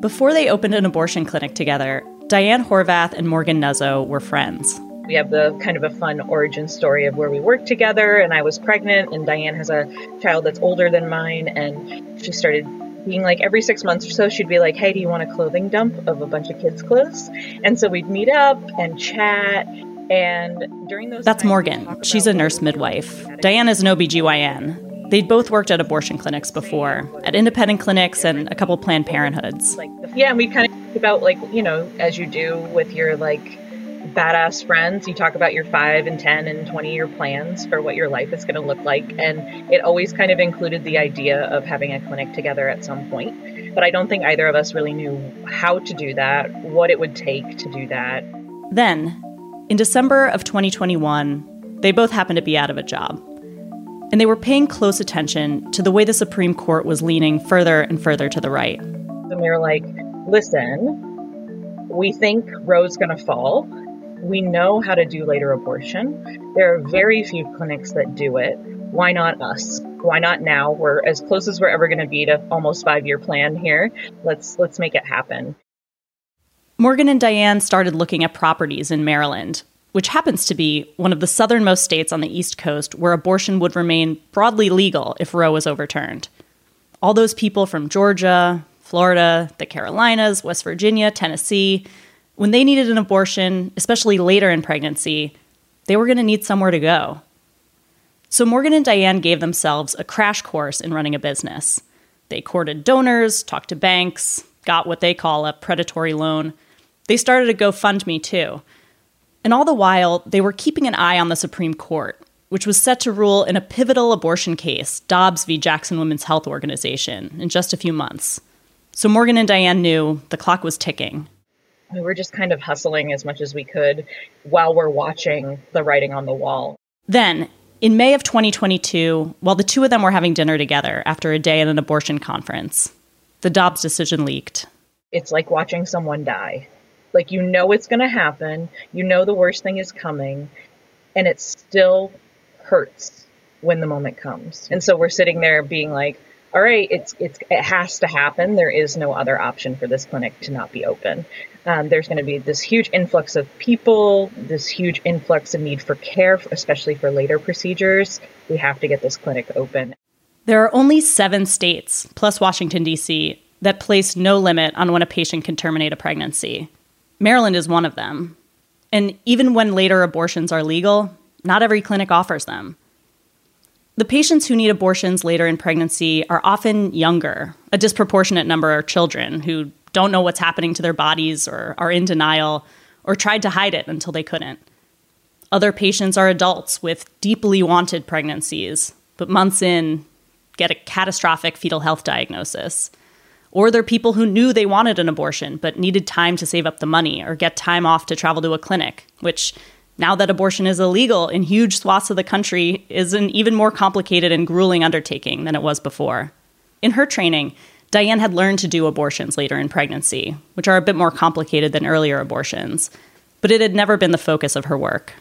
Before they opened an abortion clinic together, Diane Horvath and Morgan Nuzzo were friends. We have the kind of a fun origin story of where we worked together, and I was pregnant, and Diane has a child that's older than mine, and she started being like every six months or so, she'd be like, Hey, do you want a clothing dump of a bunch of kids' clothes? And so we'd meet up and chat. And during those That's times, Morgan. She's a nurse midwife. Diane is an OBGYN. They'd both worked at abortion clinics before, at independent clinics and a couple Planned Parenthoods. Yeah, and we kind of talked about like, you know, as you do with your like badass friends, you talk about your five and 10 and 20 year plans for what your life is going to look like. And it always kind of included the idea of having a clinic together at some point. But I don't think either of us really knew how to do that, what it would take to do that. Then, in December of 2021, they both happened to be out of a job. And they were paying close attention to the way the Supreme Court was leaning further and further to the right. And we were like, listen, we think Roe's going to fall. We know how to do later abortion. There are very few clinics that do it. Why not us? Why not now? We're as close as we're ever going to be to almost five year plan here. Let's let's make it happen. Morgan and Diane started looking at properties in Maryland, which happens to be one of the southernmost states on the East Coast where abortion would remain broadly legal if Roe was overturned. All those people from Georgia, Florida, the Carolinas, West Virginia, Tennessee, when they needed an abortion, especially later in pregnancy, they were going to need somewhere to go. So Morgan and Diane gave themselves a crash course in running a business. They courted donors, talked to banks, got what they call a predatory loan. They started a GoFundMe too. And all the while, they were keeping an eye on the Supreme Court, which was set to rule in a pivotal abortion case, Dobbs v. Jackson Women's Health Organization, in just a few months. So Morgan and Diane knew the clock was ticking. We were just kind of hustling as much as we could while we're watching the writing on the wall. Then, in May of 2022, while the two of them were having dinner together after a day at an abortion conference, the Dobbs decision leaked. It's like watching someone die. Like you know it's going to happen, you know the worst thing is coming, and it still hurts when the moment comes. And so we're sitting there being like, all right, it's it's it has to happen. There is no other option for this clinic to not be open. Um, there's going to be this huge influx of people, this huge influx of need for care, especially for later procedures. We have to get this clinic open. There are only seven states, plus Washington, D.C., that place no limit on when a patient can terminate a pregnancy. Maryland is one of them. And even when later abortions are legal, not every clinic offers them. The patients who need abortions later in pregnancy are often younger. A disproportionate number are children who don't know what's happening to their bodies or are in denial or tried to hide it until they couldn't. Other patients are adults with deeply wanted pregnancies, but months in, get a catastrophic fetal health diagnosis. Or they're people who knew they wanted an abortion but needed time to save up the money or get time off to travel to a clinic, which, now that abortion is illegal in huge swaths of the country, is an even more complicated and grueling undertaking than it was before. In her training, Diane had learned to do abortions later in pregnancy, which are a bit more complicated than earlier abortions, but it had never been the focus of her work.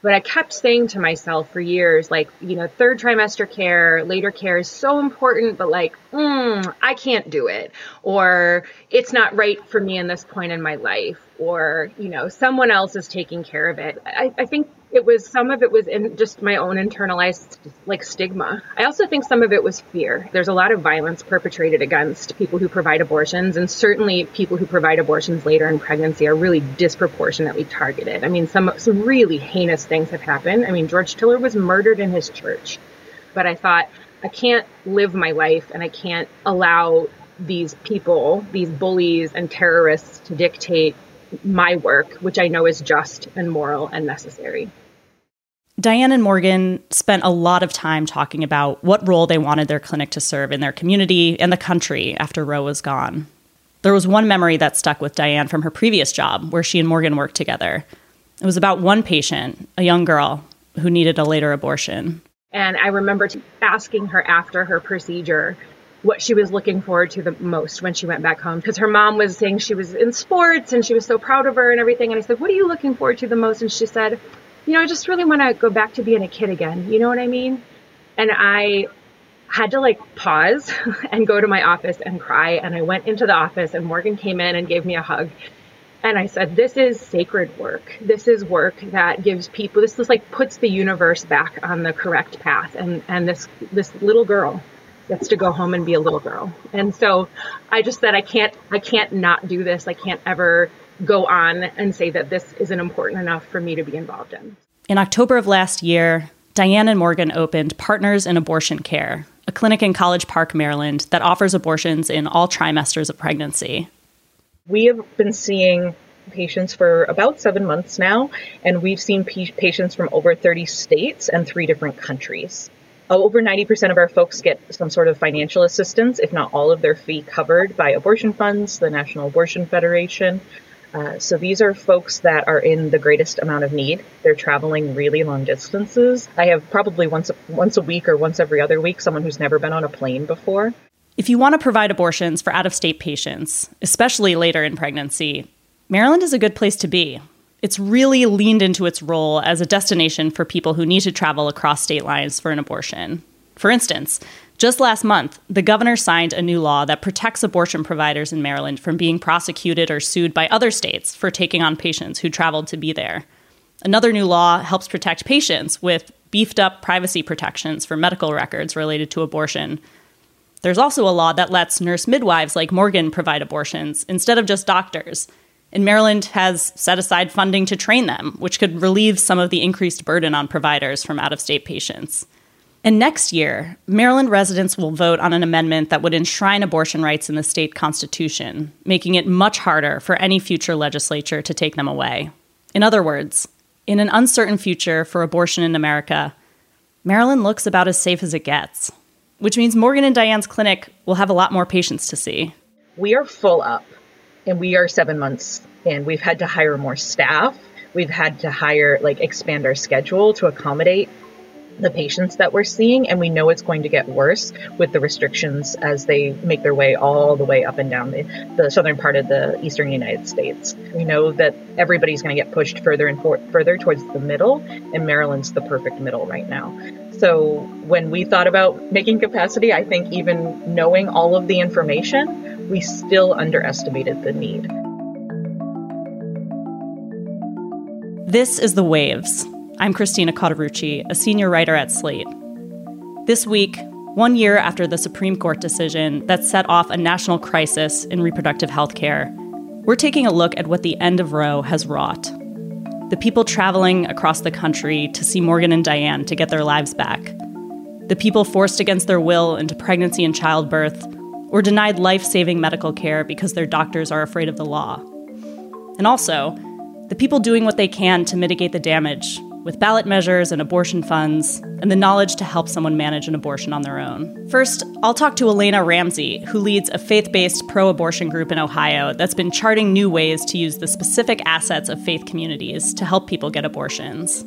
But I kept saying to myself for years, like, you know, third trimester care, later care is so important, but like, mm, I can't do it. Or it's not right for me in this point in my life. Or, you know, someone else is taking care of it. I, I think it was some of it was in just my own internalized like stigma. I also think some of it was fear. There's a lot of violence perpetrated against people who provide abortions, and certainly people who provide abortions later in pregnancy are really disproportionately targeted. I mean, some some really heinous things have happened. I mean, George Tiller was murdered in his church, but I thought I can't live my life and I can't allow these people, these bullies and terrorists to dictate my work, which I know is just and moral and necessary. Diane and Morgan spent a lot of time talking about what role they wanted their clinic to serve in their community and the country after Roe was gone. There was one memory that stuck with Diane from her previous job, where she and Morgan worked together. It was about one patient, a young girl, who needed a later abortion. And I remember asking her after her procedure what she was looking forward to the most when she went back home. Because her mom was saying she was in sports and she was so proud of her and everything. And I said what are you looking forward to the most? And she said you know I just really want to go back to being a kid again. You know what I mean? And I had to like pause and go to my office and cry. And I went into the office and Morgan came in and gave me a hug. And I said, this is sacred work. This is work that gives people, this is like puts the universe back on the correct path. And, and this, this little girl gets to go home and be a little girl. And so I just said, I can't, I can't not do this. I can't ever go on and say that this isn't important enough for me to be involved in. In October of last year, Diane and Morgan opened Partners in Abortion Care, a clinic in College Park, Maryland that offers abortions in all trimesters of pregnancy. We have been seeing patients for about seven months now, and we've seen p- patients from over 30 states and three different countries. Uh, over 90% of our folks get some sort of financial assistance, if not all of their fee covered by abortion funds, the National Abortion Federation. Uh, so these are folks that are in the greatest amount of need. They're traveling really long distances. I have probably once once a week or once every other week someone who's never been on a plane before. If you want to provide abortions for out of state patients, especially later in pregnancy, Maryland is a good place to be. It's really leaned into its role as a destination for people who need to travel across state lines for an abortion. For instance, just last month, the governor signed a new law that protects abortion providers in Maryland from being prosecuted or sued by other states for taking on patients who traveled to be there. Another new law helps protect patients with beefed up privacy protections for medical records related to abortion, there's also a law that lets nurse midwives like Morgan provide abortions instead of just doctors. And Maryland has set aside funding to train them, which could relieve some of the increased burden on providers from out of state patients. And next year, Maryland residents will vote on an amendment that would enshrine abortion rights in the state constitution, making it much harder for any future legislature to take them away. In other words, in an uncertain future for abortion in America, Maryland looks about as safe as it gets which means Morgan and Diane's clinic will have a lot more patients to see. We are full up and we are seven months in. We've had to hire more staff. We've had to hire, like, expand our schedule to accommodate the patients that we're seeing, and we know it's going to get worse with the restrictions as they make their way all the way up and down the, the southern part of the eastern United States. We know that everybody's going to get pushed further and for, further towards the middle, and Maryland's the perfect middle right now. So when we thought about making capacity, I think even knowing all of the information, we still underestimated the need. This is The Waves. I'm Christina Cauterucci, a senior writer at Slate. This week, one year after the Supreme Court decision that set off a national crisis in reproductive health care, we're taking a look at what the end of Roe has wrought the people traveling across the country to see Morgan and Diane to get their lives back, the people forced against their will into pregnancy and childbirth, or denied life saving medical care because their doctors are afraid of the law. And also, the people doing what they can to mitigate the damage with ballot measures and abortion funds, and the knowledge to help someone manage an abortion on their own. First, I'll talk to Elaina Ramsey, who leads a faith based pro abortion group in Ohio that's been charting new ways to use the specific assets of faith communities to help people get abortions.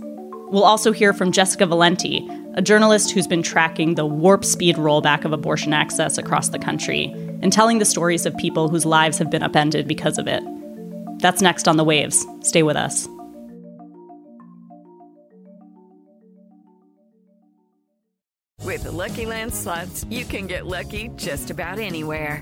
We'll also hear from Jessica Valenti, a journalist who's been tracking the warp speed rollback of abortion access across the country and telling the stories of people whose lives have been upended because of it. That's next on The Waves. Stay with us. With the Lucky Land slots, you can get lucky just about anywhere.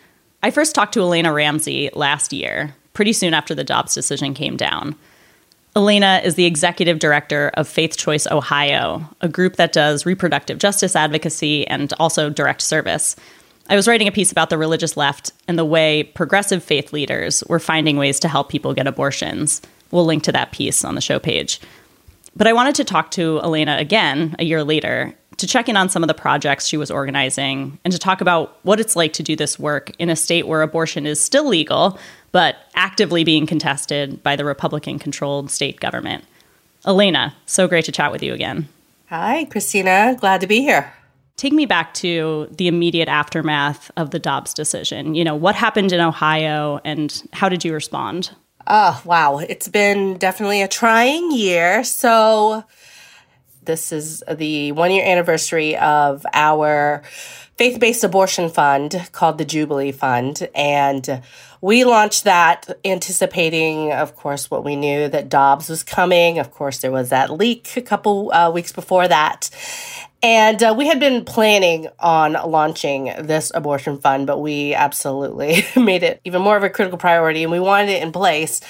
I first talked to Elaina Ramsey last year, pretty soon after the Dobbs decision came down. Elaina is the executive director of Faith Choice Ohio, a group that does reproductive justice advocacy and also direct service. I was writing a piece about the religious left and the way progressive faith leaders were finding ways to help people get abortions. We'll link to that piece on the show page. But I wanted to talk to Elaina again a year later to check in on some of the projects she was organizing and to talk about what it's like to do this work in a state where abortion is still legal, but actively being contested by the Republican controlled state government. Elaina, so great to chat with you again. Hi, Christina. Glad to be here. Take me back to the immediate aftermath of the Dobbs decision. You know, what happened in Ohio and how did you respond? Oh, wow. It's been definitely a trying year. So, this is the one year anniversary of our faith based abortion fund called the Jubilee Fund. And we launched that anticipating, of course, what we knew that Dobbs was coming. Of course, there was that leak a couple uh, weeks before that. And uh, we had been planning on launching this abortion fund, but we absolutely made it even more of a critical priority and we wanted it in place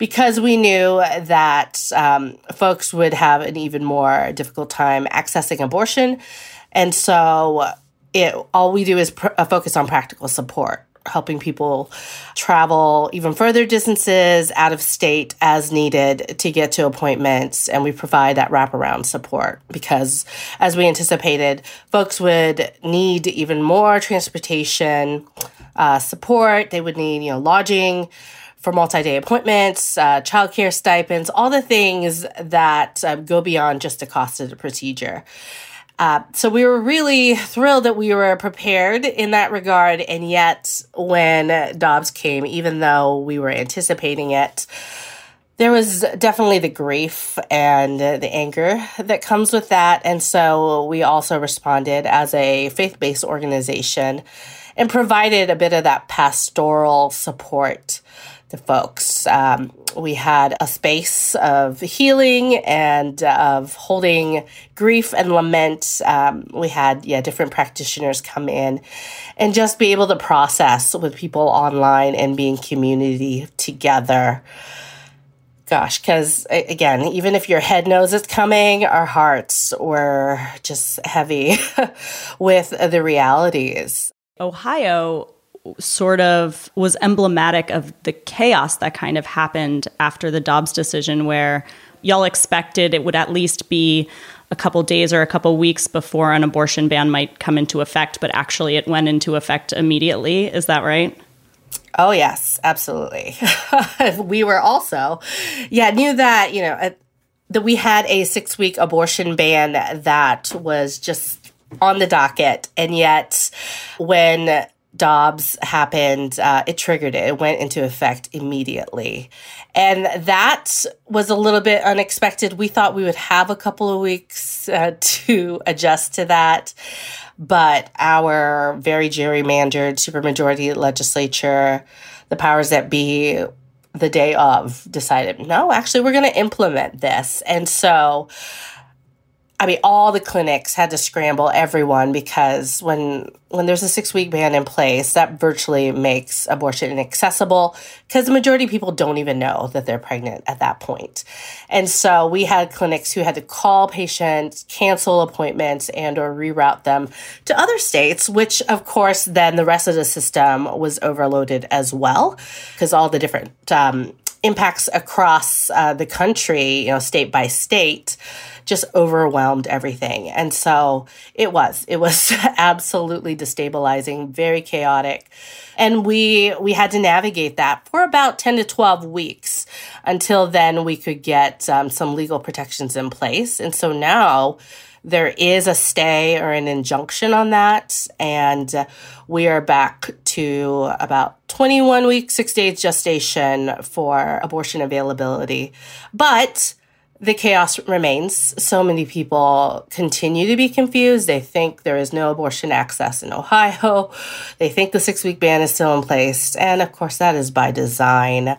because we knew that um, folks would have an even more difficult time accessing abortion. And so it all we do is pr- uh, focus on practical support helping people travel even further distances out of state as needed to get to appointments. And we provide that wraparound support because, as we anticipated, folks would need even more transportation uh, support. They would need, you know, lodging for multi-day appointments, uh, childcare stipends, all the things that uh, go beyond just the cost of the procedure. Uh, so we were really thrilled that we were prepared in that regard. And yet, when Dobbs came, even though we were anticipating it, there was definitely the grief and the anger that comes with that. And so we also responded as a faith based organization and provided a bit of that pastoral support to folks. Um, we had a space of healing and of holding grief and lament. Um, we had yeah different practitioners come in and just be able to process with people online and being community together. Gosh, because again, even if your head knows it's coming, our hearts were just heavy with the realities. Ohio sort of was emblematic of the chaos that kind of happened after the Dobbs decision, where y'all expected it would at least be a couple days or a couple weeks before an abortion ban might come into effect, but actually it went into effect immediately. Is that right? Oh, yes, absolutely. we were also, yeah, knew that, you know, that we had a six week abortion ban that was just on the docket. And yet, when Dobbs happened, uh, it triggered it. It went into effect immediately. And that was a little bit unexpected. We thought we would have a couple of weeks uh, to adjust to that. But our very gerrymandered supermajority legislature, the powers that be, the day of decided, no, actually, we're going to implement this. And so I mean, all the clinics had to scramble everyone because when when there's a six week ban in place, that virtually makes abortion inaccessible because the majority of people don't even know that they're pregnant at that point. And so we had clinics who had to call patients, cancel appointments, and or reroute them to other states, which of course then the rest of the system was overloaded as well because all the different um, impacts across uh, the country, you know, state by state just overwhelmed everything. And so it was. It was absolutely destabilizing, very chaotic. And we we had to navigate that for about 10 to 12 weeks until then we could get um, some legal protections in place. And so now there is a stay or an injunction on that. And uh, we are back to about 21 weeks, six days gestation for abortion availability. But the chaos remains. So many people continue to be confused. They think there is no abortion access in Ohio. They think the six week ban is still in place. And of course, that is by design.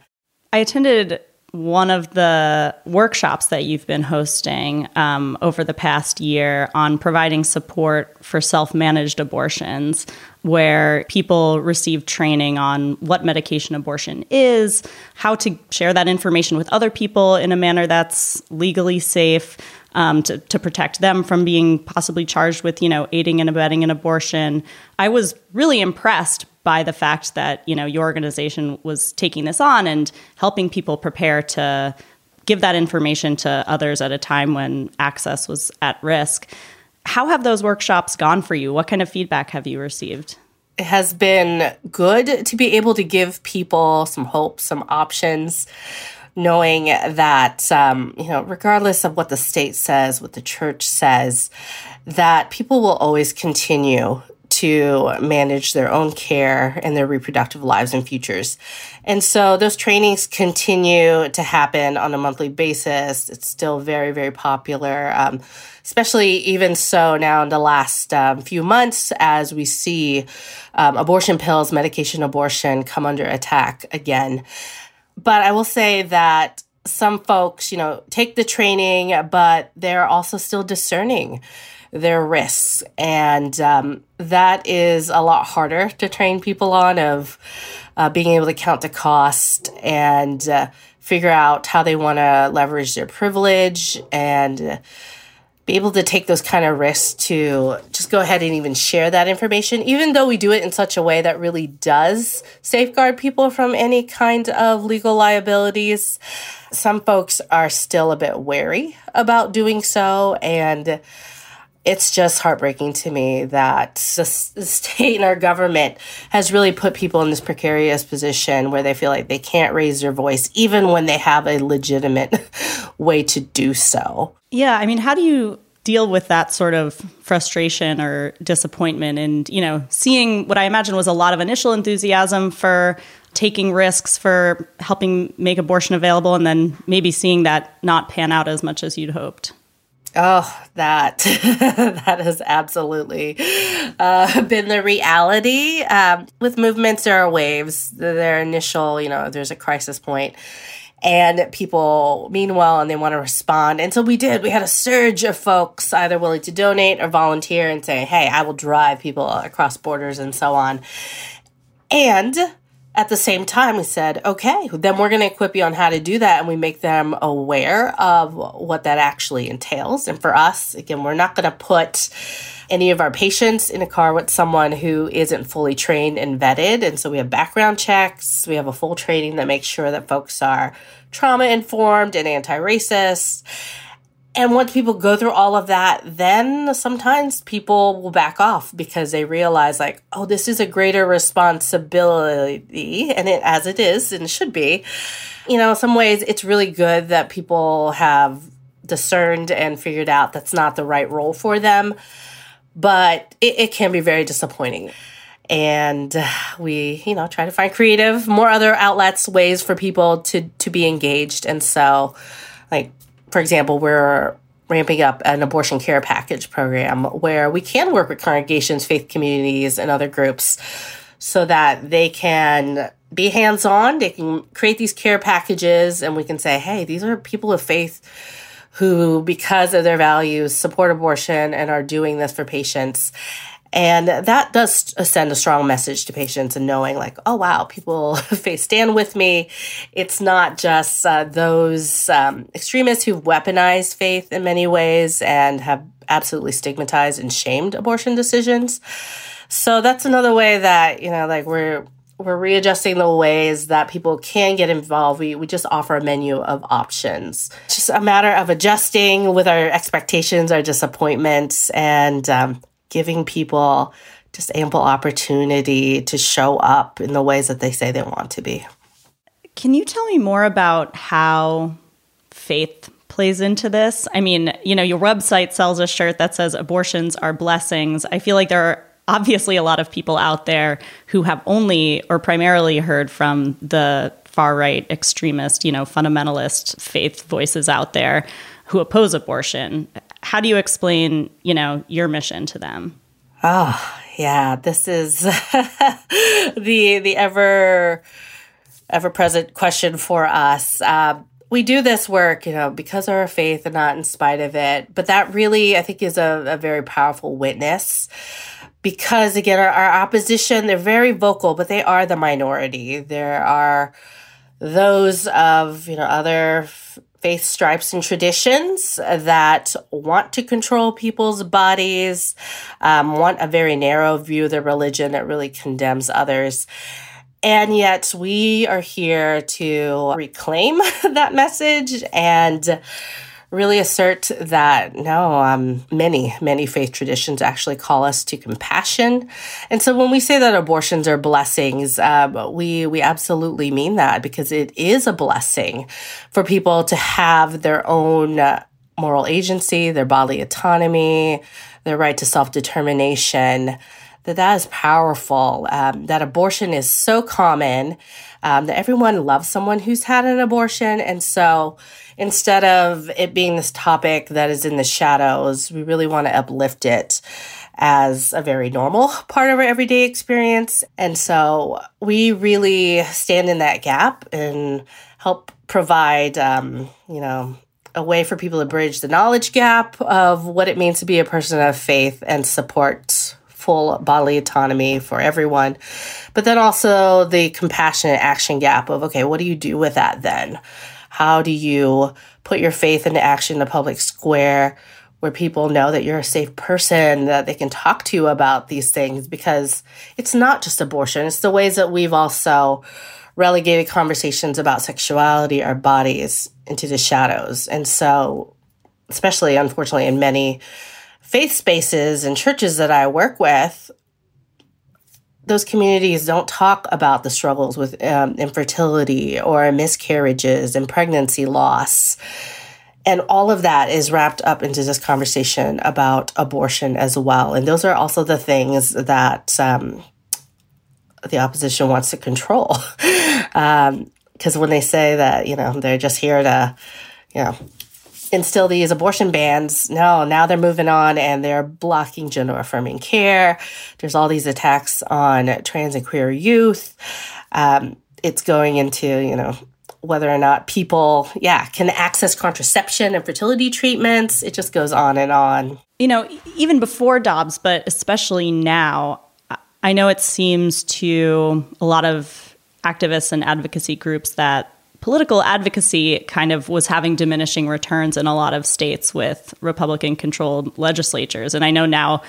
I attended one of the workshops that you've been hosting um, over the past year on providing support for self managed abortions, where people receive training on what medication abortion is, how to share that information with other people in a manner that's legally safe. Um, to, to protect them from being possibly charged with, you know, aiding and abetting an abortion. I was really impressed by the fact that you know your organization was taking this on and helping people prepare to give that information to others at a time when access was at risk. How have those workshops gone for you? What kind of feedback have you received? It has been good to be able to give people some hope, some options, knowing that, um, you know, regardless of what the state says, what the church says, that people will always continue to manage their own care and their reproductive lives and futures. And so those trainings continue to happen on a monthly basis. It's still very, very popular, um, especially even so now in the last um, few months as we see um, abortion pills, medication abortion come under attack again. But I will say that some folks, you know, take the training, but they're also still discerning their risks. And um, that is a lot harder to train people on of uh, being able to count the cost and uh, figure out how they want to leverage their privilege and uh, be able to take those kind of risks to just go ahead and even share that information, even though we do it in such a way that really does safeguard people from any kind of legal liabilities. Some folks are still a bit wary about doing so. And it's just heartbreaking to me that the state and our government has really put people in this precarious position where they feel like they can't raise their voice even when they have a legitimate way to do so. Yeah, I mean, how do you deal with that sort of frustration or disappointment and, you know, seeing what I imagine was a lot of initial enthusiasm for taking risks for helping make abortion available and then maybe seeing that not pan out as much as you'd hoped? Oh, that that has absolutely uh, been the reality. Um, with movements, there are waves. Their initial, you know, there's a crisis point, and people mean well and they want to respond. And so we did. We had a surge of folks either willing to donate or volunteer and say, "Hey, I will drive people across borders and so on." And at the same time, we said, okay, then we're going to equip you on how to do that. And we make them aware of what that actually entails. And for us, again, we're not going to put any of our patients in a car with someone who isn't fully trained and vetted. And so we have background checks, we have a full training that makes sure that folks are trauma informed and anti racist. And once people go through all of that, then sometimes people will back off because they realize, like, oh, this is a greater responsibility, and it as it is and should be. You know, some ways it's really good that people have discerned and figured out that's not the right role for them, but it, it can be very disappointing. And we, you know, try to find creative, more other outlets, ways for people to to be engaged. And so, like for example, we're ramping up an abortion care package program where we can work with congregations, faith communities, and other groups so that they can be hands on. They can create these care packages, and we can say, hey, these are people of faith who, because of their values, support abortion and are doing this for patients. And that does send a strong message to patients and knowing, like, oh, wow, people face stand with me. It's not just uh, those um, extremists who've weaponized faith in many ways and have absolutely stigmatized and shamed abortion decisions. So that's another way that, you know, like we're we're readjusting the ways that people can get involved. We, we just offer a menu of options. It's just a matter of adjusting with our expectations, our disappointments, and um, giving people just ample opportunity to show up in the ways that they say they want to be. Can you tell me more about how faith plays into this? I mean, you know, your website sells a shirt that says abortions are blessings. I feel like there are obviously a lot of people out there who have only or primarily heard from the far right extremist, you know, fundamentalist faith voices out there who oppose abortion how do you explain, you know, your mission to them? Oh, yeah, this is the the ever ever present question for us. Uh, we do this work, you know, because of our faith and not in spite of it. But that really, I think, is a, a very powerful witness because, again, our, our opposition, they're very vocal, but they are the minority. There are those of, you know, other faith stripes and traditions that want to control people's bodies, um, want a very narrow view of their religion that really condemns others. And yet we are here to reclaim that message and really assert that no, um, many, many faith traditions actually call us to compassion. And so when we say that abortions are blessings, um, we, we absolutely mean that because it is a blessing for people to have their own moral agency, their bodily autonomy, their right to self determination. That that is powerful. Um, that abortion is so common um, that everyone loves someone who's had an abortion, and so instead of it being this topic that is in the shadows, we really want to uplift it as a very normal part of our everyday experience. And so we really stand in that gap and help provide, um, you know, a way for people to bridge the knowledge gap of what it means to be a person of faith and support full bodily autonomy for everyone. But then also the compassionate action gap of, okay, what do you do with that then? How do you put your faith into action in the public square where people know that you're a safe person, that they can talk to you about these things? Because it's not just abortion, it's the ways that we've also relegated conversations about sexuality, our bodies, into the shadows. And so, especially unfortunately, in many faith spaces and churches that I work with, those communities don't talk about the struggles with um, infertility or miscarriages and pregnancy loss. And all of that is wrapped up into this conversation about abortion as well. And those are also the things that um, the opposition wants to control. Because um, when they say that, you know, they're just here to, you know, instill these abortion bans. No, now they're moving on and they're blocking gender affirming care. There's all these attacks on trans and queer youth. Um, it's going into, you know, whether or not people, yeah, can access contraception and fertility treatments. It just goes on and on. You know, even before Dobbs, but especially now, I know it seems to a lot of activists and advocacy groups that political advocacy kind of was having diminishing returns in a lot of states with Republican controlled legislatures. And I know now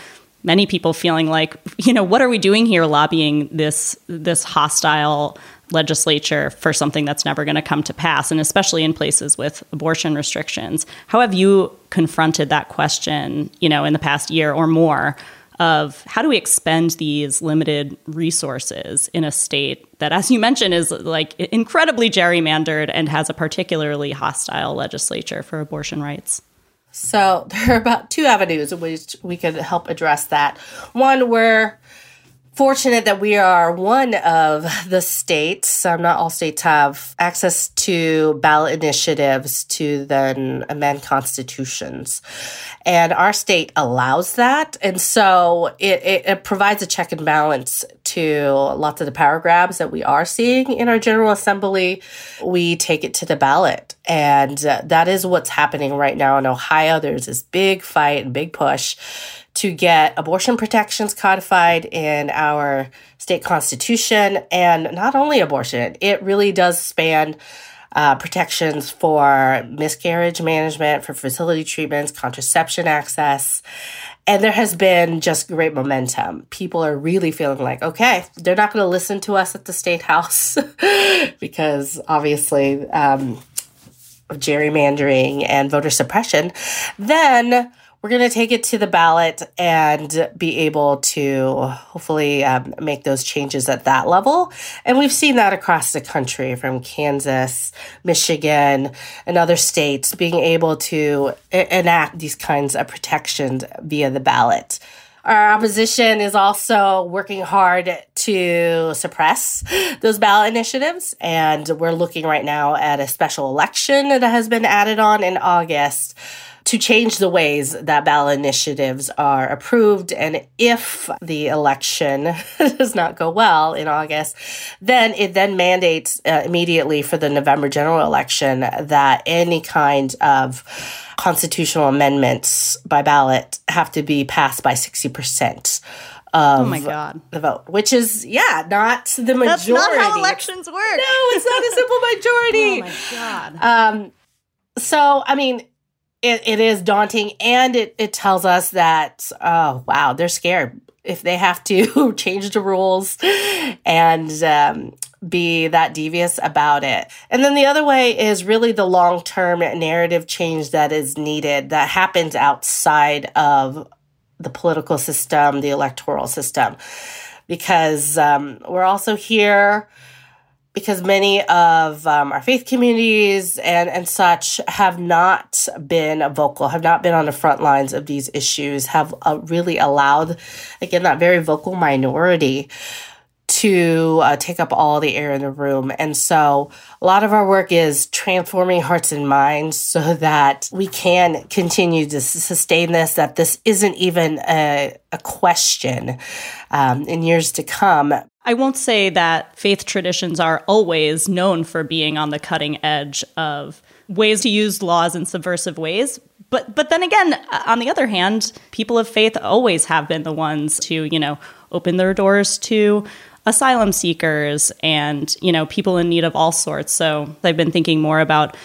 many people feeling like, you know, what are we doing here lobbying this this hostile legislature for something that's never going to come to pass and especially in places with abortion restrictions. How have you confronted that question, you know, in the past year or more of how do we expend these limited resources in a state that, as you mentioned, is like incredibly gerrymandered and has a particularly hostile legislature for abortion rights? So there are about two avenues in which we could help address that. One, where fortunate that we are one of the states, um, not all states have access to ballot initiatives to then amend constitutions. And our state allows that. And so it, it, it provides a check and balance to lots of the power grabs that we are seeing in our General Assembly. We take it to the ballot. And that is what's happening right now in Ohio. There's this big fight and big push to get abortion protections codified in our state constitution. And not only abortion, it really does span uh, protections for miscarriage management, for fertility treatments, contraception access. And there has been just great momentum. People are really feeling like, okay, they're not going to listen to us at the state house because obviously um, gerrymandering and voter suppression. Then we're going to take it to the ballot and be able to hopefully um, make those changes at that level. And we've seen that across the country from Kansas, Michigan, and other states being able to enact these kinds of protections via the ballot. Our opposition is also working hard to suppress those ballot initiatives. And we're looking right now at a special election that has been added on in August to change the ways that ballot initiatives are approved. And if the election does not go well in August, then it then mandates uh, immediately for the November general election that any kind of constitutional amendments by ballot have to be passed by 60% of Oh my God. the vote, which is, yeah, not the majority. That's not how elections work. No, it's not a simple majority. Oh my God. Um, so, I mean, it, it is daunting and it, it tells us that, oh, wow, they're scared. If they have to change the rules and um, be that devious about it. And then the other way is really the long term narrative change that is needed that happens outside of the political system, the electoral system, because um, we're also here because many of um, our faith communities and, and such have not been vocal, have not been on the front lines of these issues, have uh, really allowed, again, that very vocal minority to uh, take up all the air in the room. And so a lot of our work is transforming hearts and minds so that we can continue to sustain this, that this isn't even a, a question um, in years to come. I won't say that faith traditions are always known for being on the cutting edge of ways to use laws in subversive ways. But but then again, on the other hand, people of faith always have been the ones to, you know, open their doors to asylum seekers and, you know, people in need of all sorts. So I've been thinking more about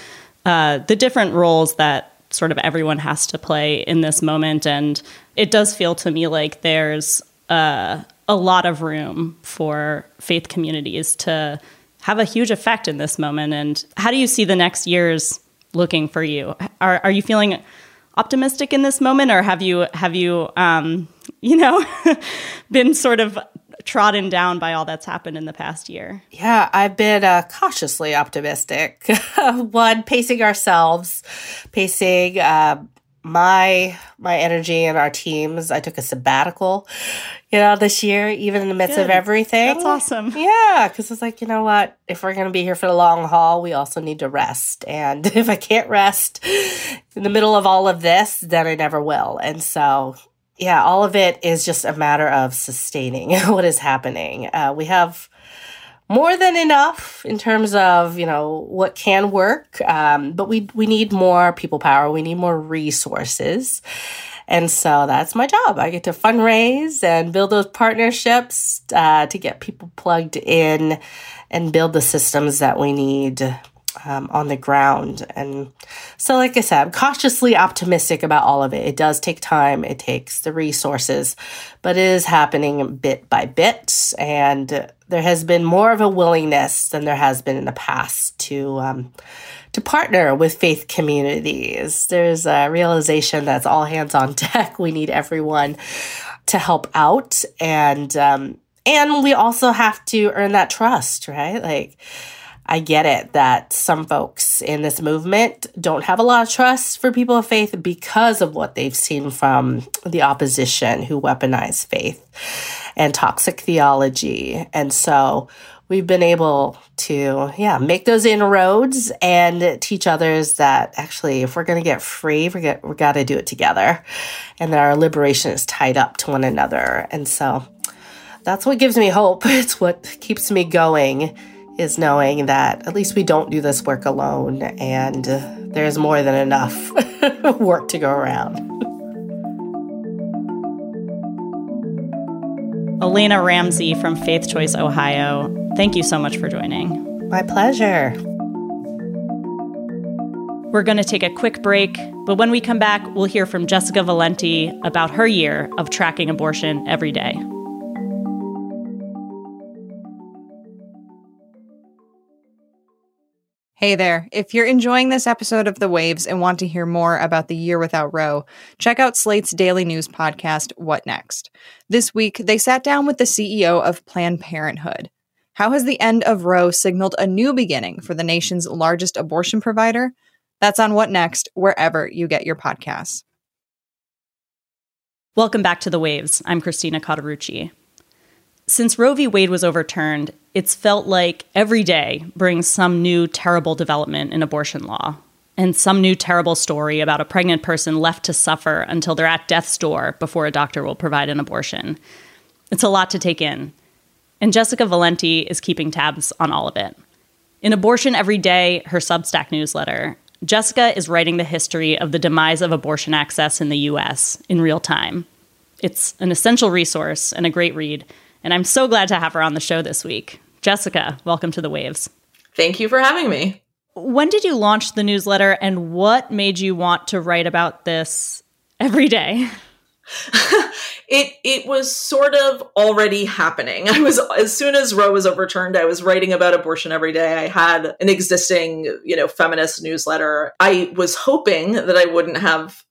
uh, the different roles that sort of everyone has to play in this moment. And it does feel to me like there's uh, a lot of room for faith communities to have a huge effect in this moment. And how do you see the next years looking for you? Are, are you feeling optimistic in this moment, or have you have you um, you know been sort of trodden down by all that's happened in the past year? Yeah, I've been uh, cautiously optimistic. One, pacing ourselves, pacing uh, my my energy and our teams. I took a sabbatical, you know, this year, even in the midst of everything. That's awesome. Yeah, because it's like, you know what? If we're going to be here for the long haul, we also need to rest. And if I can't rest in the middle of all of this, then I never will. And so, yeah, all of it is just a matter of sustaining what is happening. Uh, we have more than enough in terms of you know what can work. Um, but we we need more people power. We need more resources. And so that's my job. I get to fundraise and build those partnerships uh, to get people plugged in and build the systems that we need um, on the ground. And so, like I said, I'm cautiously optimistic about all of it. It does take time, it takes the resources, but it is happening bit by bit. And there has been more of a willingness than there has been in the past to. Um, to partner with faith communities. There's a realization that's all hands on deck. We need everyone to help out, and um, and we also have to earn that trust, right? Like, I get it that some folks in this movement don't have a lot of trust for people of faith because of what they've seen from the opposition who weaponize faith and toxic theology. And so we've been able to, yeah, make those inroads and teach others that actually, if we're going to get free, we got, we got to do it together and that our liberation is tied up to one another. And so that's what gives me hope. It's what keeps me going is knowing that at least we don't do this work alone and there's more than enough work to go around. Elaina Ramsey from Faith Choice Ohio, thank you so much for joining. My pleasure. We're going to take a quick break, but when we come back, we'll hear from Jessica Valenti about her year of tracking abortion every day. Hey there. If you're enjoying this episode of The Waves and want to hear more about the year without Roe, check out Slate's daily news podcast, What Next? This week, they sat down with the CEO of Planned Parenthood. How has the end of Roe signaled a new beginning for the nation's largest abortion provider? That's on What Next, wherever you get your podcasts. Welcome back to The Waves. I'm Christina Cauterucci. Since Roe v. Wade was overturned, it's felt like every day brings some new terrible development in abortion law. and some new terrible story about a pregnant person left to suffer until they're at death's door before a doctor will provide an abortion. It's a lot to take in. And Jessica Valenti is keeping tabs on all of it. In Abortion Every Day, her Substack newsletter, Jessica is writing the history of the demise of abortion access in the US in real time. It's an essential resource and a great read, and I'm so glad to have her on the show this week. Jessica, welcome to the Waves. Thank you for having me. When did you launch the newsletter and what made you want to write about this every day? it it was sort of already happening. I was as soon as Roe was overturned, I was writing about abortion every day. I had an existing, you know, feminist newsletter. I was hoping that I wouldn't have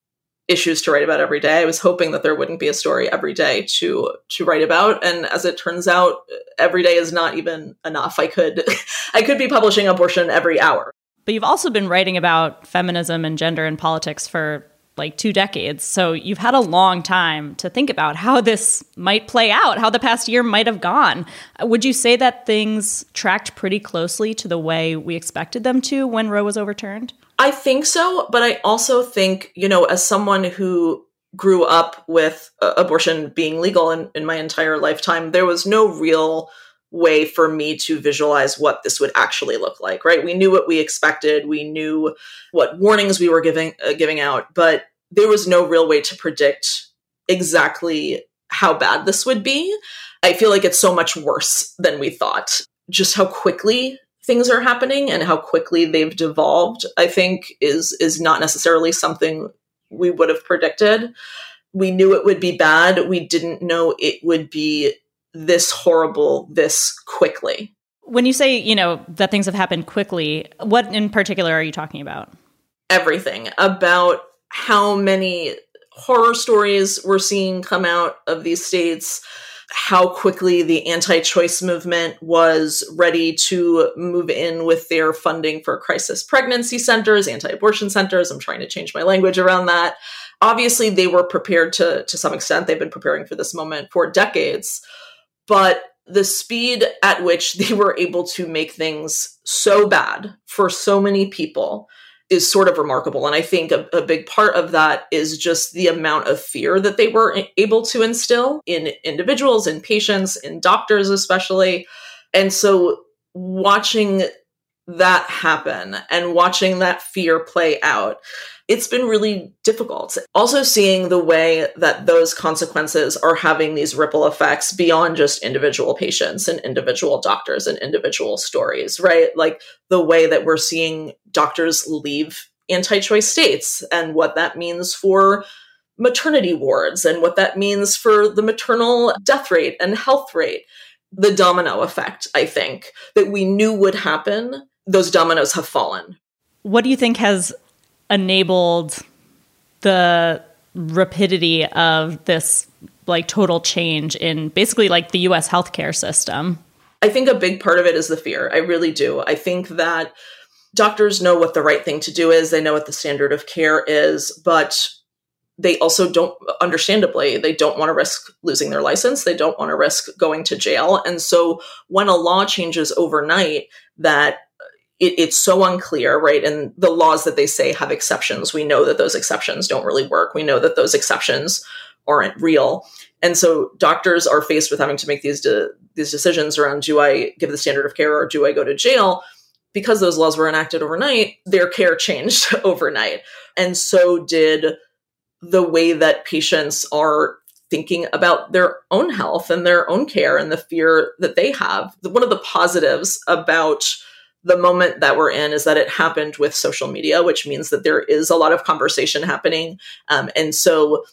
issues to write about every day. I was hoping that there wouldn't be a story every day to to write about and as it turns out every day is not even enough. I could I could be publishing abortion every hour. But you've also been writing about feminism and gender and politics for like two decades. So you've had a long time to think about how this might play out, how the past year might have gone. Would you say that things tracked pretty closely to the way we expected them to when Roe was overturned? I think so, but I also think, you know, as someone who grew up with uh, abortion being legal in, in my entire lifetime, there was no real way for me to visualize what this would actually look like right? We knew what we expected. We knew what warnings we were giving uh, giving out but there was no real way to predict exactly how bad this would be. I feel like it's so much worse than we thought. Just how quickly things are happening and how quickly they've devolved i think is is not necessarily something we would have predicted we knew it would be bad we didn't know it would be this horrible this quickly. When you say, you know, that things have happened quickly, what in particular are you talking about? Everything about how many horror stories we're seeing come out of these states, how quickly the anti choice movement was ready to move in with their funding for crisis pregnancy centers, anti abortion centers. I'm trying to change my language around that. Obviously, they were prepared to, to some extent. They've been preparing for this moment for decades but the speed at which they were able to make things so bad for so many people is sort of remarkable. And I think a, a, big part of that is just the amount of fear that they were able to instill in individuals, in patients, in doctors, especially. And so watching that happen and watching that fear play out it's been really difficult. Also, seeing the way that those consequences are having these ripple effects beyond just individual patients and individual doctors and individual stories, right? Like the way that we're seeing doctors leave anti choice states and what that means for maternity wards and what that means for the maternal death rate and health rate. The domino effect, I think, that we knew would happen, those dominoes have fallen. What do you think has enabled the rapidity of this like total change in basically like the US healthcare system. I think a big part of it is the fear. I really do. I think that doctors know what the right thing to do is, they know what the standard of care is, but they also don't understandably they don't want to risk losing their license they don't want to risk going to jail and so when a law changes overnight that it, it's so unclear, right? And the laws that they say have exceptions, we know that those exceptions don't really work. We know that those exceptions aren't real. And so doctors are faced with having to make these de- these decisions around do I give the standard of care or do I go to jail? Because those laws were enacted overnight, their care changed overnight. And so did the way that patients are thinking about their own health and their own care and the fear that they have. One of the positives about the moment that we're in is that it happened with social media, which means that there is a lot of conversation happening. Um, and so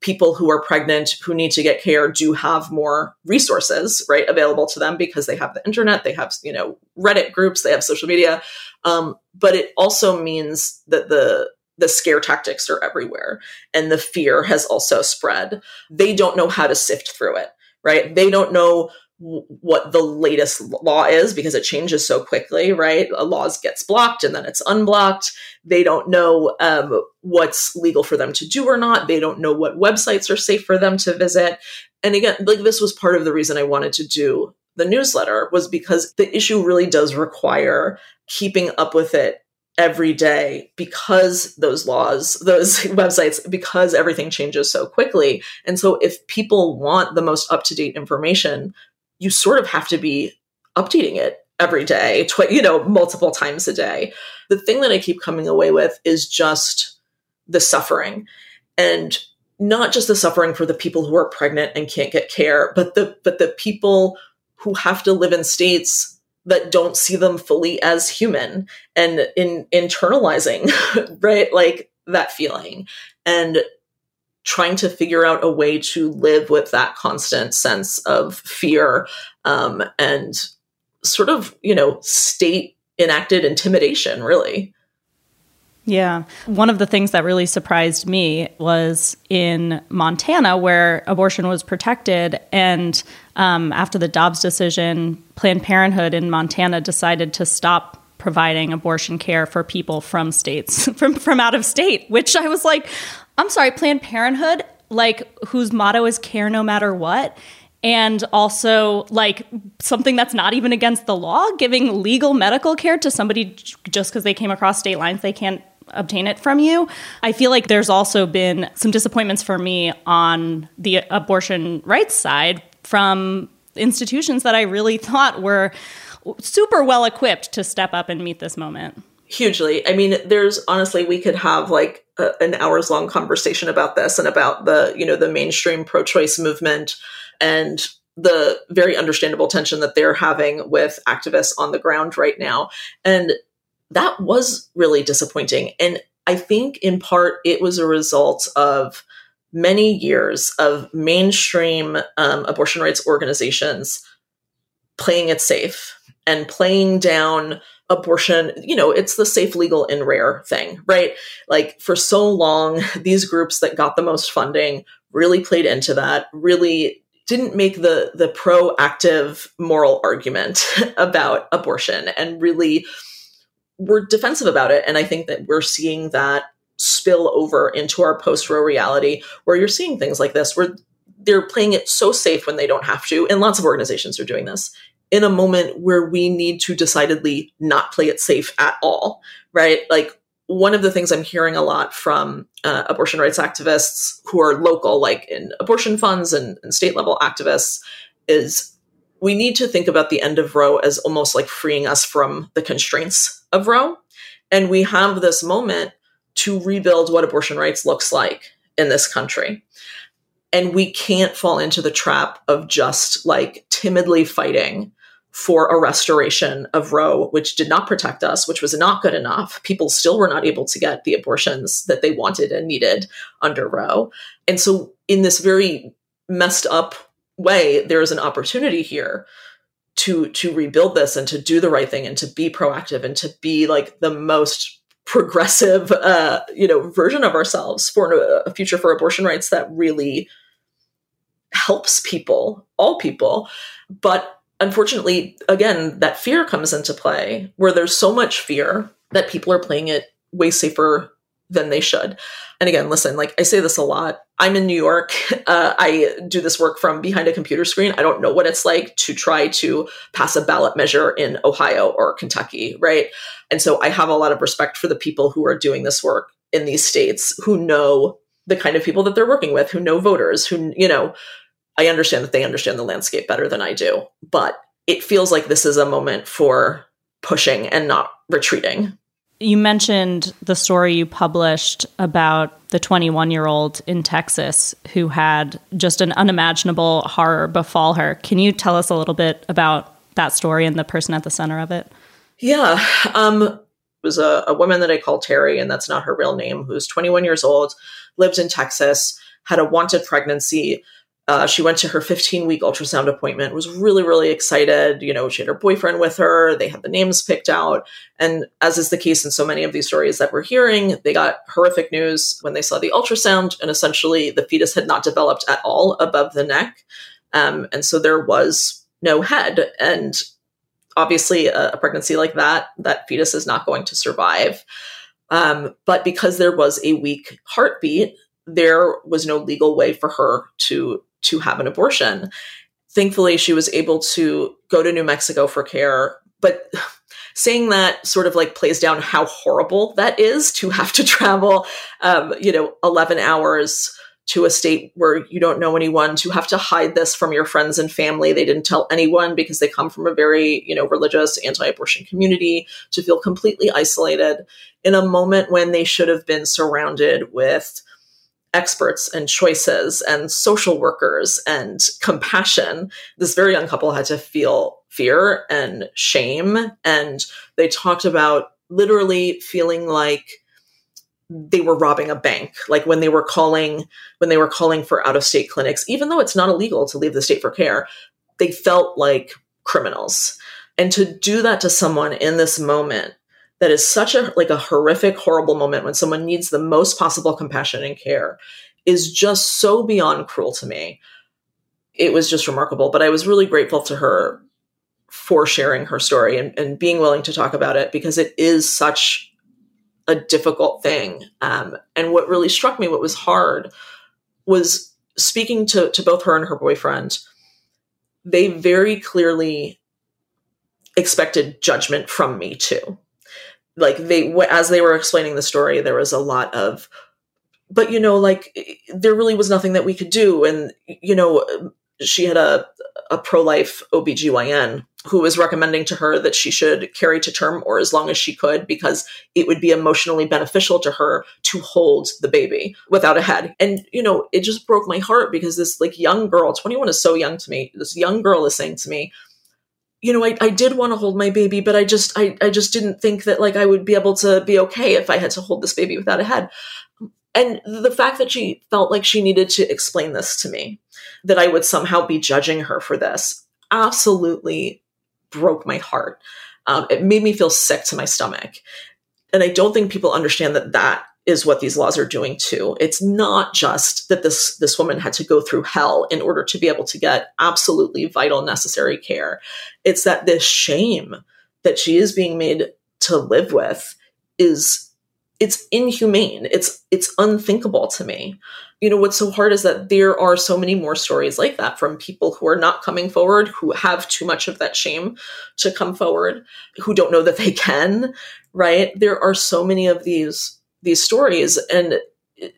people who are pregnant who need to get care do have more resources right available to them because they have the internet they have you know reddit groups they have social media. Um, but it also means that the the scare tactics are everywhere and the fear has also spread. They don't know how to sift through it right? They don't know what the latest law is because it changes so quickly, right? A law gets blocked and then it's unblocked. They don't know um, what's legal for them to do or not. They don't know what websites are safe for them to visit. And again, like this was part of the reason I wanted to do the newsletter was because the issue really does require keeping up with it every day because those laws, those websites, because everything changes so quickly. And so if people want the most up to date information, you sort of have to be updating it every day, tw- you know, multiple times a day. The thing that I keep coming away with is just the suffering and not just the suffering for the people who are pregnant and can't get care, but the but the people who have to live in states that don't see them fully as human and in internalizing right like that feeling and trying to figure out a way to live with that constant sense of fear um, and sort of you know state enacted intimidation really yeah. One of the things that really surprised me was in Montana, where abortion was protected. And um, after the Dobbs decision, Planned Parenthood in Montana decided to stop providing abortion care for people from states, from, from out of state, which I was like, I'm sorry, Planned Parenthood, like whose motto is care no matter what and also like something that's not even against the law giving legal medical care to somebody just because they came across state lines they can't obtain it from you. I feel like there's also been some disappointments for me on the abortion rights side from institutions that I really thought were super well equipped to step up and meet this moment. Hugely. I mean, there's honestly, we could have like a, an hours long conversation about this and about the, you know, the mainstream pro choice movement and the very understandable tension that they're having with activists on the ground right now. And that was really disappointing. And I think in part it was a result of many years of mainstream um, abortion rights organizations playing it safe and playing down abortion you know it's the safe legal and rare thing right like for so long these groups that got the most funding really played into that really didn't make the the proactive moral argument about abortion and really we're defensive about it. And I think that we're seeing that spill over into our post Roe reality where you're seeing things like this where they're playing it so safe when they don't have to. And lots of organizations are doing this in a moment where we need to decidedly not play it safe at all, right? Like one of the things I'm hearing a lot from uh, abortion rights activists who are local, like in abortion funds and, and state level activists, is we need to think about the end of Roe as almost like freeing us from the constraints of Roe. And we have this moment to rebuild what abortion rights looks like in this country. And we can't fall into the trap of just like timidly fighting for a restoration of Roe, which did not protect us, which was not good enough. People still were not able to get the abortions that they wanted and needed under Roe. And so, in this very messed up way, there is an opportunity here to to rebuild this and to do the right thing and to be proactive and to be like the most progressive uh you know version of ourselves for a future for abortion rights that really helps people all people but unfortunately again that fear comes into play where there's so much fear that people are playing it way safer than they should. And again, listen, like I say this a lot. I'm in New York. Uh, I do this work from behind a computer screen. I don't know what it's like to try to pass a ballot measure in Ohio or Kentucky, right? And so I have a lot of respect for the people who are doing this work in these states who know the kind of people that they're working with, who know voters, who, you know, I understand that they understand the landscape better than I do. But it feels like this is a moment for pushing and not retreating. You mentioned the story you published about the 21 year old in Texas who had just an unimaginable horror befall her. Can you tell us a little bit about that story and the person at the center of it? Yeah. Um, it was a, a woman that I call Terry, and that's not her real name, who's 21 years old, lived in Texas, had a wanted pregnancy, uh, she went to her 15 week ultrasound appointment, was really, really excited. You know, she had her boyfriend with her, they had the names picked out. And as is the case in so many of these stories that we're hearing, they got horrific news when they saw the ultrasound, and essentially the fetus had not developed at all above the neck. Um, and so there was no head. And obviously, a, a, pregnancy like that, that fetus is not going to survive. Um, but because there was a weak heartbeat, there was no legal way for her to to have an abortion. Thankfully, she was able to go to New Mexico for care, but saying that sort of like plays down how horrible that is to have to travel, um, you know, 11 hours to a state where you don't know anyone, to have to hide this from your friends and family. They didn't tell anyone because they come from a very, you know, religious anti-abortion community, to feel completely isolated in a moment when they should have been surrounded with experts and choices and social workers and compassion. This very young couple had to feel fear and shame. And they talked about literally feeling like they were robbing a bank like when they were calling when they were calling for out of state clinics even though it's not illegal to leave the state for care they felt like criminals and to do that to someone in this moment that is such a like a horrific horrible moment when someone needs the most possible compassion and care is just so beyond cruel to me it was just remarkable but i was really grateful to her for sharing her story and, and being willing to talk about it because it is such a difficult thing. Um, and what really struck me, what was hard, was speaking to, to both her and her boyfriend. They very clearly expected judgment from me too. Like they, as they were explaining the story, there was a lot of, but you know, like there really was nothing that we could do. And, you know, um, she had a, a pro life OBGYN who was recommending to her that she should carry to term or as long as she could because it would be emotionally beneficial to her to hold the baby without a head. And, you know, it just broke my heart because this like young girl, 21 is so young to me. This young girl is saying to me, you know, I, I did want to hold my baby, but I just, I, I just didn't think that like I would be able to be okay if I had to hold this baby without a head. And the fact that she felt like she needed to explain this to me, that I would somehow be judging her for this, absolutely broke my heart. Um, it made me feel sick to my stomach. And I don't think people understand that that is what these laws are doing too. It's not just that this this woman had to go through hell in order to be able to get absolutely vital necessary care. It's that this shame that she is being made to live with is it's inhumane. It's it's unthinkable to me. You know what's so hard is that there are so many more stories like that from people who are not coming forward, who have too much of that shame to come forward, who don't know that they can, right? There are so many of these these stories and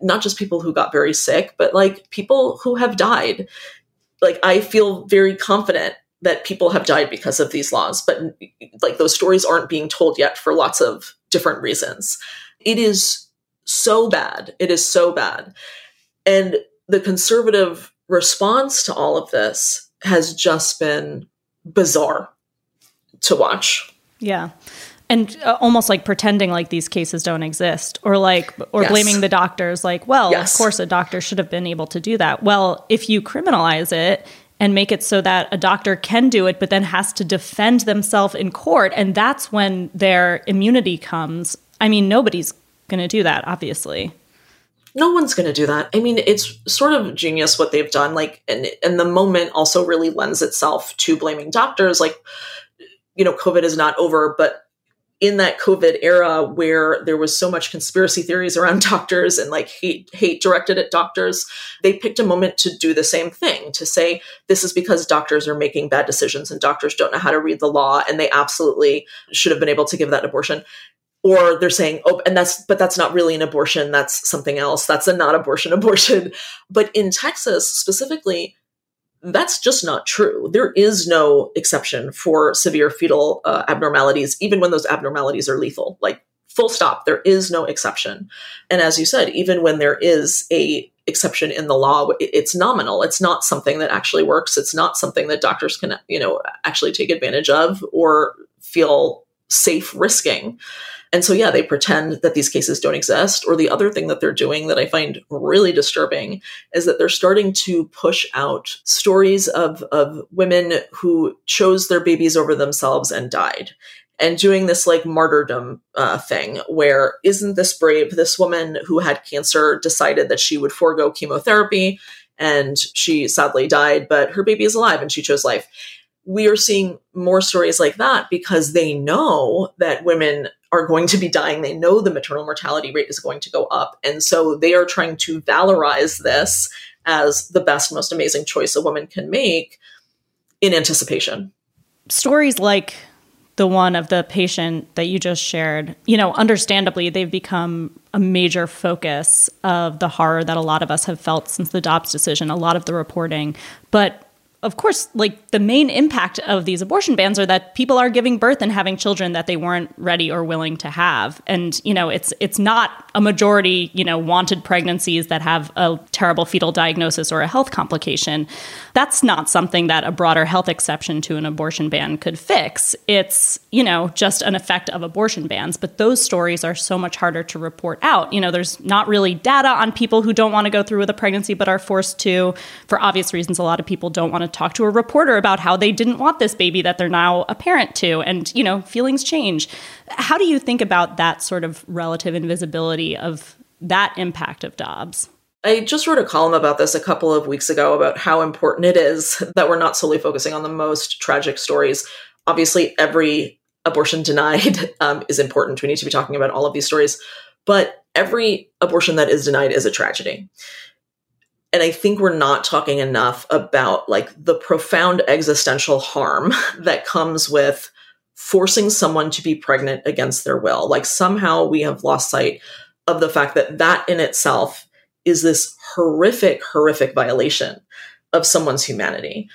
not just people who got very sick, but like people who have died. Like I feel very confident that people have died because of these laws, but like those stories aren't being told yet for lots of different reasons. It is so bad. It is so bad. And the conservative response to all of this has just been bizarre to watch. Yeah. And uh, almost like pretending like these cases don't exist or like or yes. blaming the doctors like, well, yes. of course a doctor should have been able to do that. Well, if you criminalize it and make it so that a doctor can do it but then has to defend themselves in court and that's when their immunity comes I mean, nobody's going to do that, obviously. No one's going to do that. I mean, it's sort of genius what they've done. Like, and, and the moment also really lends itself to blaming doctors. Like, you know, COVID is not over, but in that COVID era where there was so much conspiracy theories around doctors and like hate hate directed at doctors, they picked a moment to do the same thing to say this is because doctors are making bad decisions and doctors don't know how to read the law and they absolutely should have been able to give that abortion. Or they're saying oh and that's but that's not really an abortion that's something else. That's a not abortion abortion. But in texas specifically that's just not true. There is no exception for severe fetal uh, abnormalities even when those abnormalities are lethal. Like full stop there is no exception. And as you said even when there is a exception in the law it's nominal. It's not something that actually works. It's not something that doctors can you know actually take advantage of or feel safe risking and so, yeah, they pretend that these cases don't exist. Or the other thing that they're doing that I find really disturbing is that they're starting to push out stories of, of women who chose their babies over themselves and died. And doing this like martyrdom uh, thing where isn't this brave? This woman who had cancer decided that she would forego chemotherapy and she sadly died, but her baby is alive and she chose life we are seeing more stories like that because they know that women are going to be dying. They know the maternal mortality rate is going to go up. And so they are trying to valorize this as the best, most amazing choice a woman can make in anticipation. Stories like the one of the patient that you just shared, you know, understandably, they've become a major focus of the horror that a lot of us have felt since the Dobbs decision, a lot of the reporting. But of course, like the main impact of these abortion bans are that people are giving birth and having children that they weren't ready or willing to have. And, you know, it's it's not a majority, you know, wanted pregnancies that have a terrible fetal diagnosis or a health complication. That's not something that a broader health exception to an abortion ban could fix. It's, you know, just an effect of abortion bans. But those stories are so much harder to report out. You know, there's not really data on people who don't want to go through with a pregnancy but are forced to. For obvious reasons, a lot of people don't want to talk to a reporter about how they didn't want this baby that they're now a parent to. And, you know, feelings change. How do you think about that sort of relative invisibility of that impact of Dobbs? I just wrote a column about this a couple of weeks ago about how important it is that we're not solely focusing on the most tragic stories. Obviously, every abortion denied um, is important. We need to be talking about all of these stories. But every abortion that is denied is a tragedy and I think we're not talking enough about like the profound existential harm that comes with forcing someone to be pregnant against their will. Like somehow we have lost sight of the fact that that in itself is this horrific, horrific violation of someone's humanity.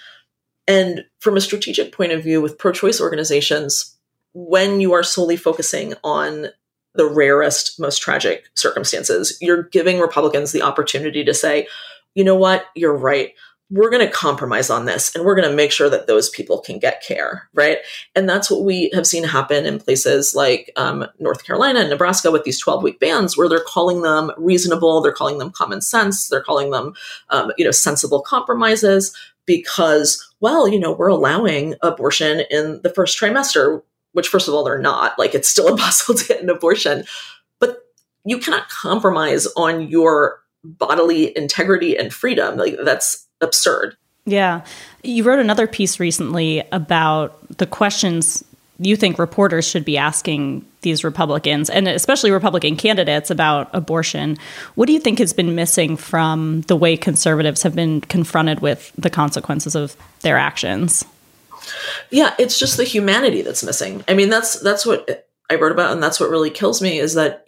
And from a strategic point of view, with pro choice organizations, when you are solely focusing on the rarest, most tragic circumstances, you're giving Republicans the opportunity to say, you know what, you're right. We're going to compromise on this and we're going to make sure that those people can get care, right? And that's what we have seen happen in places like um, North Carolina and Nebraska with these 12 week bans, where they're calling them reasonable, they're calling them common sense, they're calling them, um, you know, sensible compromises because, well, you know, we're allowing abortion in the first trimester, which, first of all, they're not. Like, it's still impossible to get an abortion. But you cannot compromise on your bodily integrity and freedom. Like that's absurd. Yeah. You wrote another piece recently about the questions you think reporters should be asking these Republicans and especially Republican candidates about abortion. What do you think has been missing from the way conservatives have been confronted with the consequences of their actions? Yeah, it's just the humanity that's missing. I mean, that's that's what I wrote about and that's what really kills me is that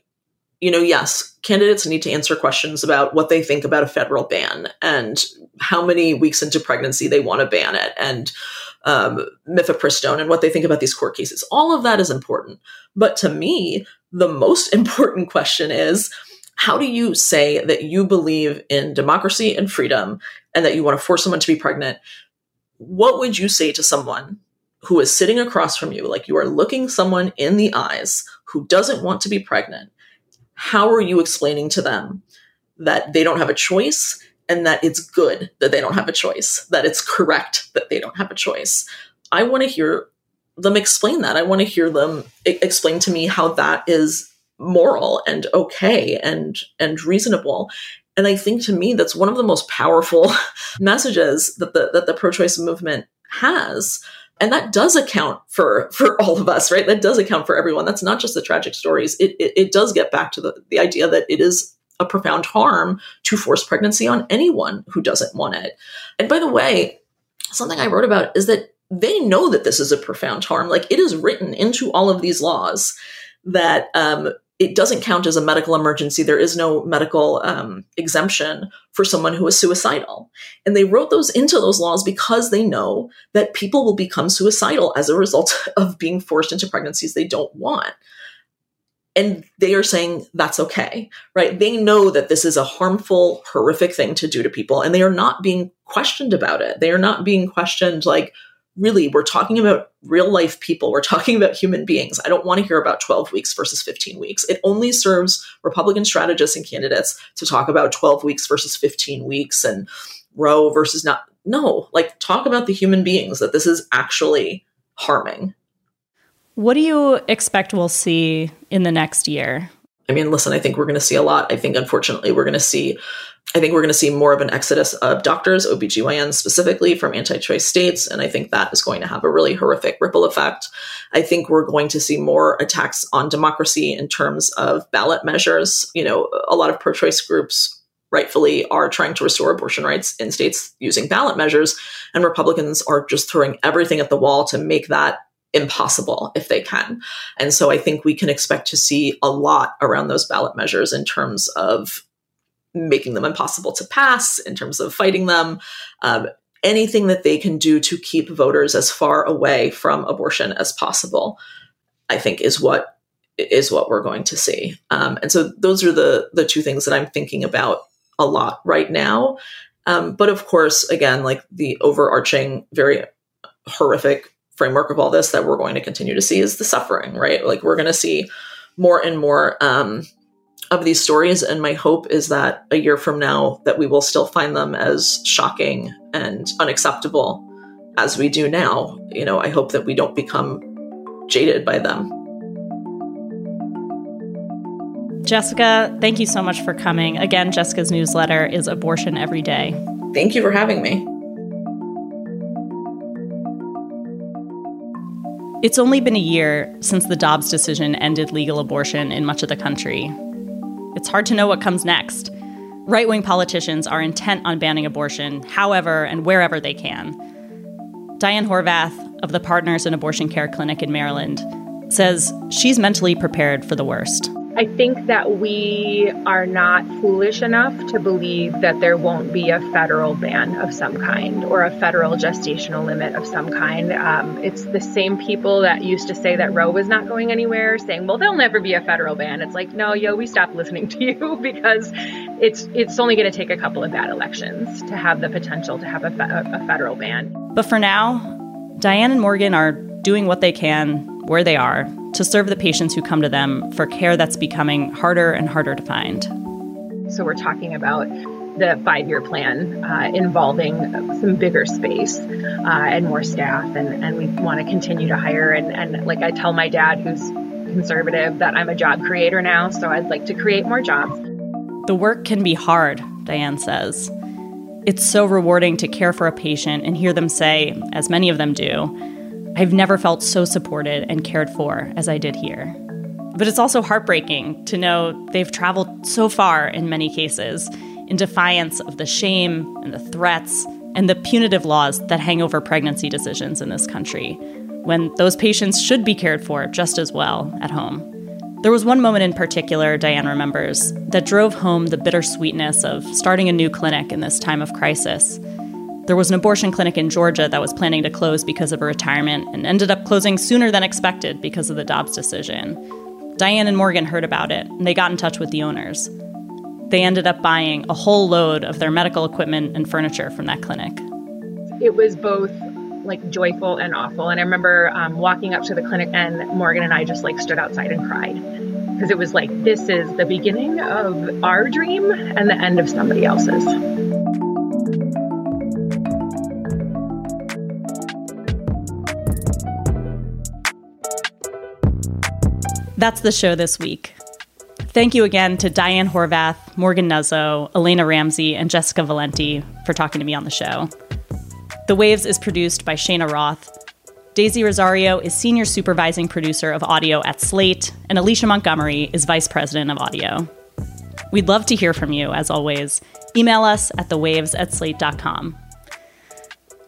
you know, yes, candidates need to answer questions about what they think about a federal ban and how many weeks into pregnancy they want to ban it and um, mifepristone and what they think about these court cases. All of that is important. But to me, the most important question is how do you say that you believe in democracy and freedom and that you want to force someone to be pregnant? What would you say to someone who is sitting across from you, like you are looking someone in the eyes who doesn't want to be pregnant? How are you explaining to them that they don't have a choice and that it's good that they don't have a choice, that it's correct that they don't have a choice? I want to hear them explain that. I want to hear them I- explain to me how that is moral and okay and and reasonable. And I think to me that's one of the most powerful messages that the that the pro-choice movement has and that does account for for all of us right? That does account for everyone. That's not just the tragic stories. It, it, it does get back to the, the idea that it is a profound harm to force pregnancy on anyone who doesn't want it. And by the way something i wrote about is that they know that this is a profound harm. Like it is written into all of these laws that um, it doesn't count as a medical emergency. There is no medical um, exemption for someone who is suicidal. And they wrote those into those laws because they know that people will become suicidal as a result of being forced into pregnancies they don't want. And they are saying that's okay, right? They know that this is a harmful, horrific thing to do to people, and they are not being questioned about it. They are not being questioned like, really we're talking about real life people. We're talking about human beings. I don't want to hear about 12 weeks versus 15 weeks. It only serves republican strategists and candidates to talk about 12 weeks versus 15 weeks and roe versus not no like talk about the human beings that this is actually harming. What do you expect we'll see in the next year I mean, listen, I think we're going to see a lot. I think, unfortunately, we're going to see, I think we're going to see more of an exodus of doctors, OBGYNs specifically, from anti choice states. And I think that is going to have a really horrific ripple effect. I think we're going to see more attacks on democracy in terms of ballot measures. You know, a lot of pro choice groups rightfully are trying to restore abortion rights in states using ballot measures. And Republicans are just throwing everything at the wall to make that impossible if they can. And so I think we can expect to see a lot around those ballot measures in terms of making them impossible to pass, in terms of fighting them, um, anything that they can do to keep voters as far away from abortion as possible. I think is what is what we're going to see. Um, and so those are the the two things that I'm thinking about a lot right now. Um, but of course, again, like the overarching, very horrific framework of all this that we're going to continue to see is the suffering, right? Like we're going to see more and more um, of these stories, and my hope is that a year from now that we will still find them as shocking and unacceptable as we do now. You know, I hope that we don't become jaded by them. Jessica, thank you so much for coming. Again, Jessica's newsletter is Abortion Every Day. Thank you for having me. It's only been a year since the Dobbs decision ended legal abortion in much of the country. It's hard to know what comes next. Right wing politicians are intent on banning abortion however and wherever they can. Diane Horvath of the Partners in Abortion Care Clinic in Maryland says she's mentally prepared for the worst. I think that we are not foolish enough to believe that there won't be a federal ban of some kind or a federal gestational limit of some kind. Um, it's the same people that used to say that Roe was not going anywhere, saying, "Well, there'll never be a federal ban." It's like, no, yo, we stopped listening to you because it's it's only going to take a couple of bad elections to have the potential to have a, fe- a federal ban. But for now, Diane and Morgan are doing what they can where they are to serve the patients who come to them for care that's becoming harder and harder to find. So, we're talking about the five year plan uh, involving some bigger space uh, and more staff, and, and we want to continue to hire. And, and like I tell my dad, who's conservative, that I'm a job creator now, so I'd like to create more jobs. The work can be hard, Diane says. It's so rewarding to care for a patient and hear them say, as many of them do, I've never felt so supported and cared for as I did here. But it's also heartbreaking to know they've traveled so far in many cases in defiance of the shame and the threats and the punitive laws that hang over pregnancy decisions in this country, when those patients should be cared for just as well at home. There was one moment in particular, Diane remembers, that drove home the bittersweetness of starting a new clinic in this time of crisis there was an abortion clinic in Georgia that was planning to close because of a retirement and ended up closing sooner than expected because of the Dobbs decision. Diane and Morgan heard about it and they got in touch with the owners. They ended up buying a whole load of their medical equipment and furniture from that clinic. It was both like joyful and awful. And I remember um, walking up to the clinic and Morgan and I just like stood outside and cried because it was like, this is the beginning of our dream and the end of somebody else's. That's the show this week. Thank you again to Diane Horvath, Morgan Nuzzo, Elaina Ramsey, and Jessica Valenti for talking to me on the show. The Waves is produced by Shayna Roth. Daisy Rosario is senior supervising producer of audio at Slate, and Alicia Montgomery is vice president of audio. We'd love to hear from you, as always. Email us at thewaves at slate.com.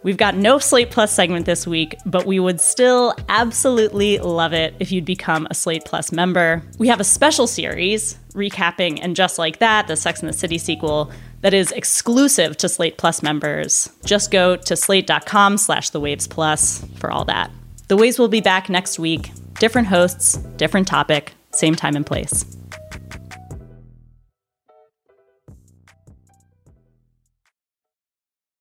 We've got no Slate Plus segment this week, but we would still absolutely love it if you'd become a Slate Plus member. We have a special series recapping and just like that, the Sex and the City sequel that is exclusive to Slate Plus members. Just go to slate.com slash the waves plus for all that. The Waves will be back next week. Different hosts, different topic, same time and place.